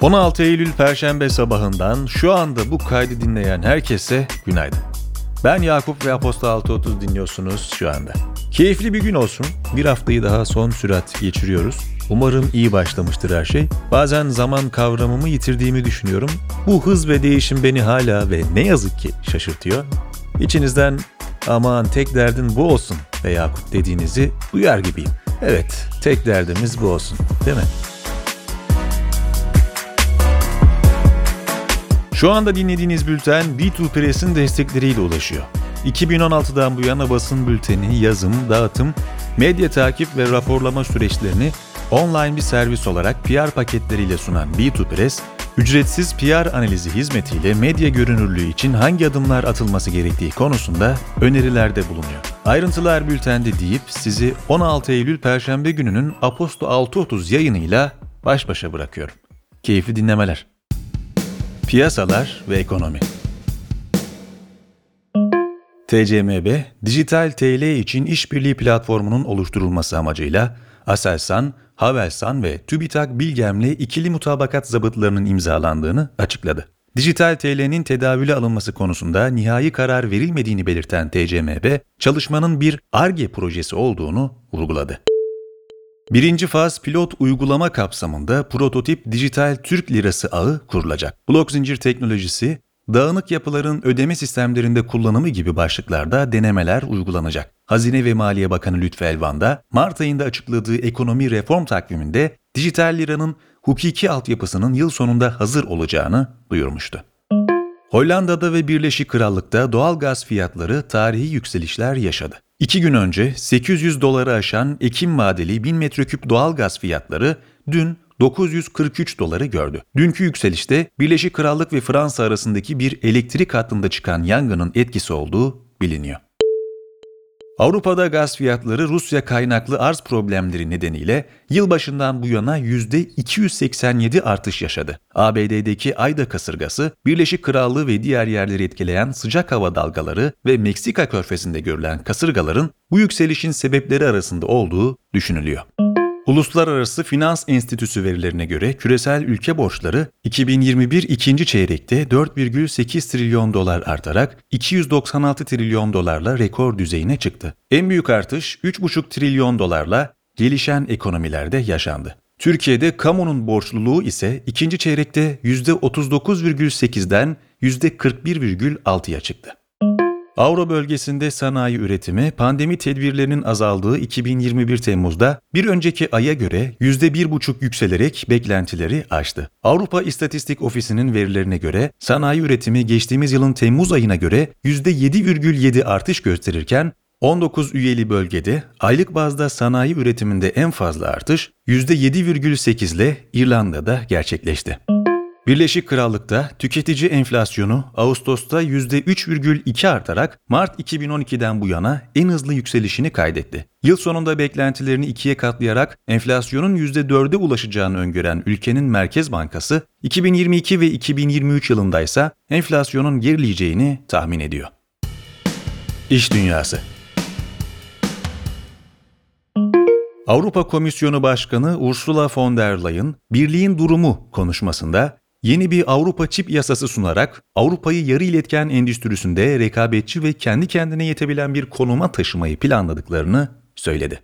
16 Eylül Perşembe sabahından şu anda bu kaydı dinleyen herkese günaydın. Ben Yakup ve Aposta 630 dinliyorsunuz şu anda. Keyifli bir gün olsun. Bir haftayı daha son sürat geçiriyoruz. Umarım iyi başlamıştır her şey. Bazen zaman kavramımı yitirdiğimi düşünüyorum. Bu hız ve değişim beni hala ve ne yazık ki şaşırtıyor. İçinizden aman tek derdin bu olsun be Yakup dediğinizi duyar gibiyim. Evet, tek derdimiz bu olsun, değil mi? Şu anda dinlediğiniz bülten B2 Press'in destekleriyle ulaşıyor. 2016'dan bu yana basın bülteni, yazım, dağıtım, medya takip ve raporlama süreçlerini online bir servis olarak PR paketleriyle sunan B2 Press, ücretsiz PR analizi hizmetiyle medya görünürlüğü için hangi adımlar atılması gerektiği konusunda önerilerde bulunuyor. Ayrıntılar bültende deyip sizi 16 Eylül Perşembe gününün Aposto 6.30 yayınıyla baş başa bırakıyorum. Keyifli dinlemeler. Piyasalar ve ekonomi. TCMB, dijital TL için işbirliği platformunun oluşturulması amacıyla Aselsan, Havelsan ve TÜBİTAK Bilgem'le ikili mutabakat zabıtlarının imzalandığını açıkladı. Dijital TL'nin tedavüle alınması konusunda nihai karar verilmediğini belirten TCMB, çalışmanın bir ARGE projesi olduğunu vurguladı. Birinci faz pilot uygulama kapsamında prototip dijital Türk lirası ağı kurulacak. Blok zincir teknolojisi, dağınık yapıların ödeme sistemlerinde kullanımı gibi başlıklarda denemeler uygulanacak. Hazine ve Maliye Bakanı Lütfü Elvan da Mart ayında açıkladığı ekonomi reform takviminde dijital liranın hukuki altyapısının yıl sonunda hazır olacağını duyurmuştu. Hollanda'da ve Birleşik Krallık'ta doğal gaz fiyatları tarihi yükselişler yaşadı. İki gün önce 800 doları aşan Ekim vadeli 1000 metreküp doğal gaz fiyatları dün 943 doları gördü. Dünkü yükselişte Birleşik Krallık ve Fransa arasındaki bir elektrik hattında çıkan yangının etkisi olduğu biliniyor. Avrupa'da gaz fiyatları Rusya kaynaklı arz problemleri nedeniyle yılbaşından bu yana %287 artış yaşadı. ABD'deki Ayda kasırgası, Birleşik Krallığı ve diğer yerleri etkileyen sıcak hava dalgaları ve Meksika körfezinde görülen kasırgaların bu yükselişin sebepleri arasında olduğu düşünülüyor. Uluslararası Finans Enstitüsü verilerine göre küresel ülke borçları 2021 ikinci çeyrekte 4,8 trilyon dolar artarak 296 trilyon dolarla rekor düzeyine çıktı. En büyük artış 3,5 trilyon dolarla gelişen ekonomilerde yaşandı. Türkiye'de kamunun borçluluğu ise ikinci çeyrekte %39,8'den %41,6'ya çıktı. Avro bölgesinde sanayi üretimi pandemi tedbirlerinin azaldığı 2021 Temmuz'da bir önceki aya göre %1,5 yükselerek beklentileri aştı. Avrupa İstatistik Ofisi'nin verilerine göre sanayi üretimi geçtiğimiz yılın Temmuz ayına göre %7,7 artış gösterirken 19 üyeli bölgede aylık bazda sanayi üretiminde en fazla artış %7,8 ile İrlanda'da gerçekleşti. Birleşik Krallık'ta tüketici enflasyonu Ağustos'ta %3,2 artarak Mart 2012'den bu yana en hızlı yükselişini kaydetti. Yıl sonunda beklentilerini ikiye katlayarak enflasyonun %4'e ulaşacağını öngören ülkenin Merkez Bankası, 2022 ve 2023 yılında ise enflasyonun gerileyeceğini tahmin ediyor. İş Dünyası Avrupa Komisyonu Başkanı Ursula von der Leyen, Birliğin Durumu konuşmasında yeni bir Avrupa çip yasası sunarak Avrupa'yı yarı iletken endüstrisinde rekabetçi ve kendi kendine yetebilen bir konuma taşımayı planladıklarını söyledi.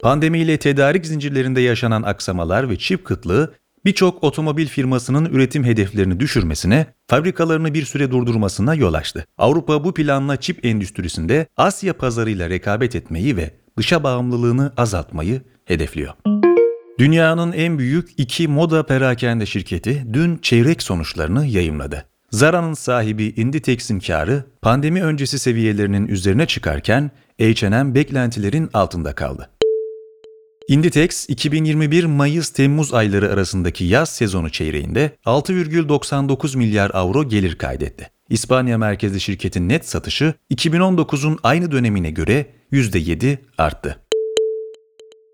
Pandemiyle tedarik zincirlerinde yaşanan aksamalar ve çip kıtlığı birçok otomobil firmasının üretim hedeflerini düşürmesine, fabrikalarını bir süre durdurmasına yol açtı. Avrupa bu planla çip endüstrisinde Asya pazarıyla rekabet etmeyi ve dışa bağımlılığını azaltmayı hedefliyor. Dünyanın en büyük iki moda perakende şirketi dün çeyrek sonuçlarını yayımladı. Zara'nın sahibi Inditex'in karı pandemi öncesi seviyelerinin üzerine çıkarken H&M beklentilerin altında kaldı. Inditex 2021 Mayıs-Temmuz ayları arasındaki yaz sezonu çeyreğinde 6,99 milyar avro gelir kaydetti. İspanya merkezli şirketin net satışı 2019'un aynı dönemine göre %7 arttı.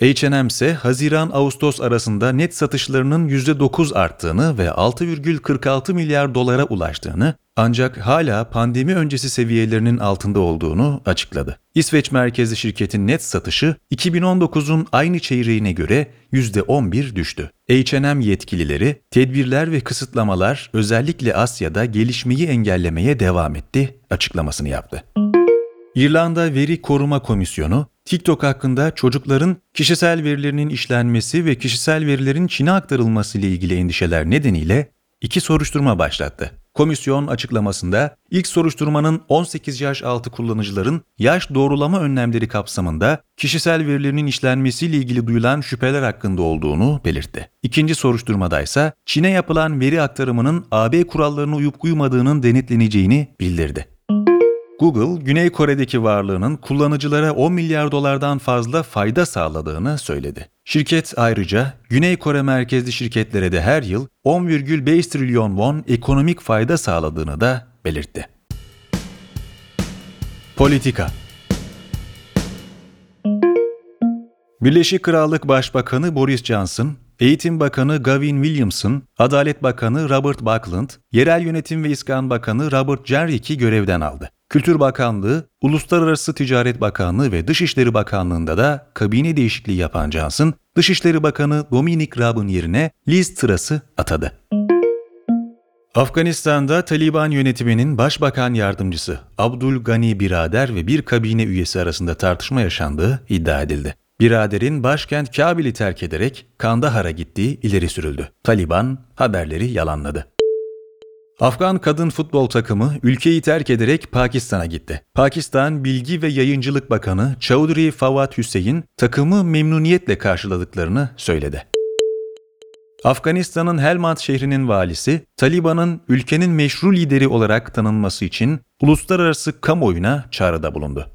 H&M ise Haziran-Ağustos arasında net satışlarının %9 arttığını ve 6,46 milyar dolara ulaştığını ancak hala pandemi öncesi seviyelerinin altında olduğunu açıkladı. İsveç merkezli şirketin net satışı 2019'un aynı çeyreğine göre %11 düştü. H&M yetkilileri tedbirler ve kısıtlamalar özellikle Asya'da gelişmeyi engellemeye devam etti açıklamasını yaptı. İrlanda Veri Koruma Komisyonu, TikTok hakkında çocukların kişisel verilerinin işlenmesi ve kişisel verilerin Çin'e aktarılması ile ilgili endişeler nedeniyle iki soruşturma başlattı. Komisyon açıklamasında ilk soruşturmanın 18 yaş altı kullanıcıların yaş doğrulama önlemleri kapsamında kişisel verilerinin işlenmesiyle ilgili duyulan şüpheler hakkında olduğunu belirtti. İkinci soruşturmada ise Çin'e yapılan veri aktarımının AB kurallarına uyup uymadığının denetleneceğini bildirdi. Google, Güney Kore'deki varlığının kullanıcılara 10 milyar dolardan fazla fayda sağladığını söyledi. Şirket ayrıca Güney Kore merkezli şirketlere de her yıl 10,5 trilyon won ekonomik fayda sağladığını da belirtti. Politika Birleşik Krallık Başbakanı Boris Johnson, Eğitim Bakanı Gavin Williamson, Adalet Bakanı Robert Buckland, Yerel Yönetim ve İskan Bakanı Robert Jenrick'i görevden aldı. Kültür Bakanlığı, Uluslararası Ticaret Bakanlığı ve Dışişleri Bakanlığı'nda da kabine değişikliği yapan Johnson, Dışişleri Bakanı Dominic Raab'ın yerine Liz Truss'ı atadı. Afganistan'da Taliban yönetiminin başbakan yardımcısı Abdul Gani Birader ve bir kabine üyesi arasında tartışma yaşandığı iddia edildi. Birader'in başkent Kabil'i terk ederek Kandahar'a gittiği ileri sürüldü. Taliban haberleri yalanladı. Afgan kadın futbol takımı ülkeyi terk ederek Pakistan'a gitti. Pakistan Bilgi ve Yayıncılık Bakanı Chaudhry Fawad Hüseyin takımı memnuniyetle karşıladıklarını söyledi. Afganistan'ın Helmand şehrinin valisi, Taliban'ın ülkenin meşru lideri olarak tanınması için uluslararası kamuoyuna çağrıda bulundu.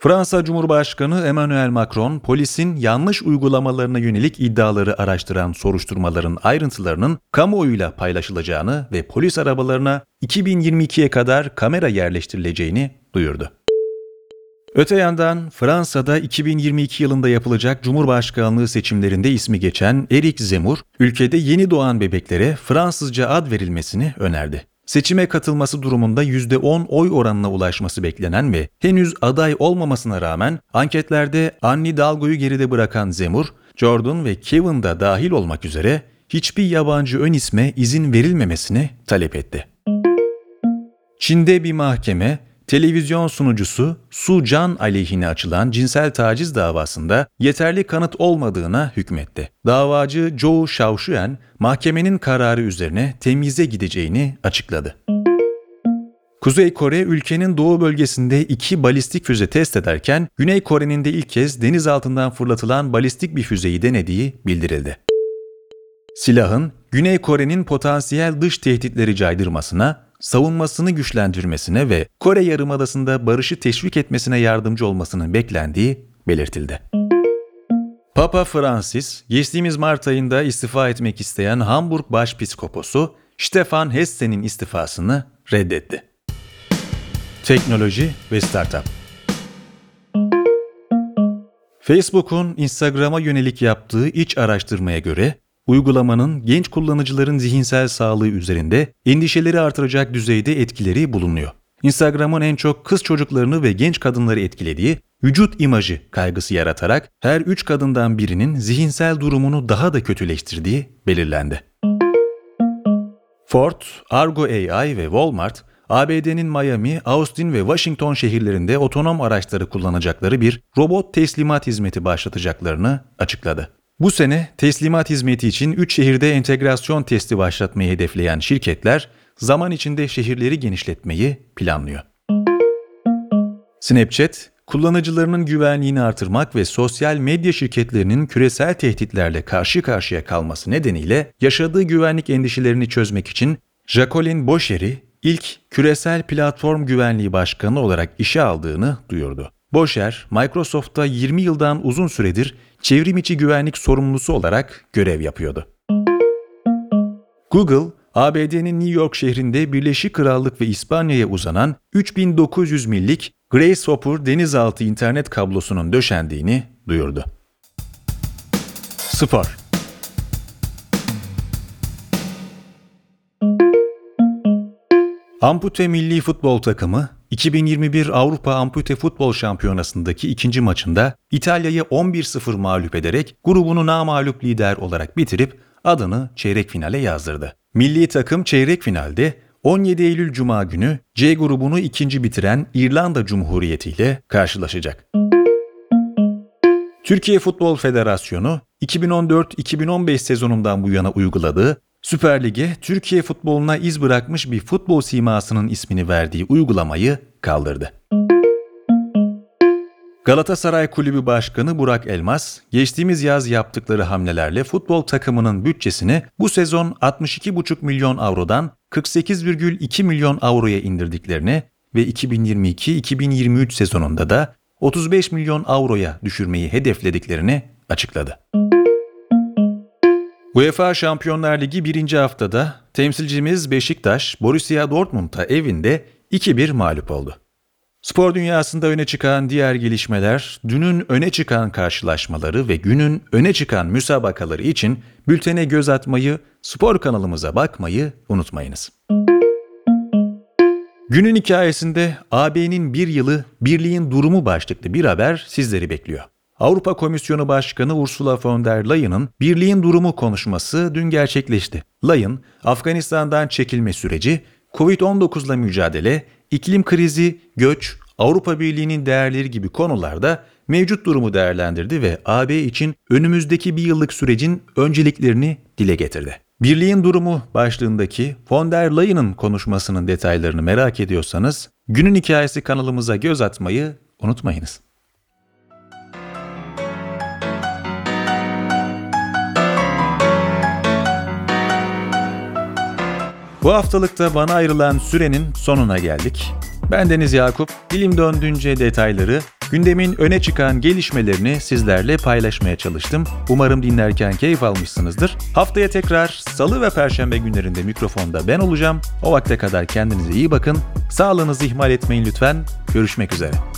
Fransa Cumhurbaşkanı Emmanuel Macron, polisin yanlış uygulamalarına yönelik iddiaları araştıran soruşturmaların ayrıntılarının kamuoyuyla paylaşılacağını ve polis arabalarına 2022'ye kadar kamera yerleştirileceğini duyurdu. Öte yandan Fransa'da 2022 yılında yapılacak Cumhurbaşkanlığı seçimlerinde ismi geçen Eric Zemmour, ülkede yeni doğan bebeklere Fransızca ad verilmesini önerdi. Seçime katılması durumunda %10 oy oranına ulaşması beklenen ve henüz aday olmamasına rağmen anketlerde Annie Dalgo'yu geride bırakan Zemur, Jordan ve Kevin da dahil olmak üzere hiçbir yabancı ön isme izin verilmemesini talep etti. Çin'de bir mahkeme televizyon sunucusu Su Can aleyhine açılan cinsel taciz davasında yeterli kanıt olmadığına hükmetti. Davacı Zhou Xiaoxuan, mahkemenin kararı üzerine temize gideceğini açıkladı. Kuzey Kore ülkenin doğu bölgesinde iki balistik füze test ederken Güney Kore'nin de ilk kez deniz altından fırlatılan balistik bir füzeyi denediği bildirildi. Silahın Güney Kore'nin potansiyel dış tehditleri caydırmasına, savunmasını güçlendirmesine ve Kore Yarımadası'nda barışı teşvik etmesine yardımcı olmasının beklendiği belirtildi. Papa Francis, geçtiğimiz Mart ayında istifa etmek isteyen Hamburg Başpiskoposu Stefan Hesse'nin istifasını reddetti. Teknoloji ve Startup Facebook'un Instagram'a yönelik yaptığı iç araştırmaya göre uygulamanın genç kullanıcıların zihinsel sağlığı üzerinde endişeleri artıracak düzeyde etkileri bulunuyor. Instagram'ın en çok kız çocuklarını ve genç kadınları etkilediği vücut imajı kaygısı yaratarak her üç kadından birinin zihinsel durumunu daha da kötüleştirdiği belirlendi. Ford, Argo AI ve Walmart, ABD'nin Miami, Austin ve Washington şehirlerinde otonom araçları kullanacakları bir robot teslimat hizmeti başlatacaklarını açıkladı. Bu sene teslimat hizmeti için 3 şehirde entegrasyon testi başlatmayı hedefleyen şirketler zaman içinde şehirleri genişletmeyi planlıyor. Snapchat, kullanıcılarının güvenliğini artırmak ve sosyal medya şirketlerinin küresel tehditlerle karşı karşıya kalması nedeniyle yaşadığı güvenlik endişelerini çözmek için Jacqueline Bosher'i ilk küresel platform güvenliği başkanı olarak işe aldığını duyurdu. Bosher, Microsoft'ta 20 yıldan uzun süredir çevrim içi güvenlik sorumlusu olarak görev yapıyordu. Google, ABD'nin New York şehrinde Birleşik Krallık ve İspanya'ya uzanan 3900 millik Grasshopper denizaltı internet kablosunun döşendiğini duyurdu. Spor Ampute Milli Futbol Takımı 2021 Avrupa Ampute Futbol Şampiyonası'ndaki ikinci maçında İtalya'yı 11-0 mağlup ederek grubunu namağlup lider olarak bitirip adını çeyrek finale yazdırdı. Milli takım çeyrek finalde 17 Eylül Cuma günü C grubunu ikinci bitiren İrlanda Cumhuriyeti ile karşılaşacak. Türkiye Futbol Federasyonu 2014-2015 sezonundan bu yana uyguladığı Süper Lig'e Türkiye futboluna iz bırakmış bir futbol simasının ismini verdiği uygulamayı kaldırdı. Galatasaray Kulübü Başkanı Burak Elmas, geçtiğimiz yaz yaptıkları hamlelerle futbol takımının bütçesini bu sezon 62,5 milyon avrodan 48,2 milyon avroya indirdiklerini ve 2022-2023 sezonunda da 35 milyon avroya düşürmeyi hedeflediklerini açıkladı. UEFA Şampiyonlar Ligi 1. haftada temsilcimiz Beşiktaş, Borussia Dortmund'a evinde 2-1 mağlup oldu. Spor dünyasında öne çıkan diğer gelişmeler, dünün öne çıkan karşılaşmaları ve günün öne çıkan müsabakaları için bültene göz atmayı, spor kanalımıza bakmayı unutmayınız. Günün hikayesinde AB'nin bir yılı birliğin durumu başlıklı bir haber sizleri bekliyor. Avrupa Komisyonu Başkanı Ursula von der Leyen'ın birliğin durumu konuşması dün gerçekleşti. Leyen, Afganistan'dan çekilme süreci, Covid-19 ile mücadele, iklim krizi, göç, Avrupa Birliği'nin değerleri gibi konularda mevcut durumu değerlendirdi ve AB için önümüzdeki bir yıllık sürecin önceliklerini dile getirdi. Birliğin durumu başlığındaki von der Leyen'ın konuşmasının detaylarını merak ediyorsanız günün hikayesi kanalımıza göz atmayı unutmayınız. Bu haftalıkta bana ayrılan sürenin sonuna geldik. Ben Deniz Yakup, dilim döndüğünce detayları, gündemin öne çıkan gelişmelerini sizlerle paylaşmaya çalıştım. Umarım dinlerken keyif almışsınızdır. Haftaya tekrar salı ve perşembe günlerinde mikrofonda ben olacağım. O vakte kadar kendinize iyi bakın. Sağlığınızı ihmal etmeyin lütfen. Görüşmek üzere.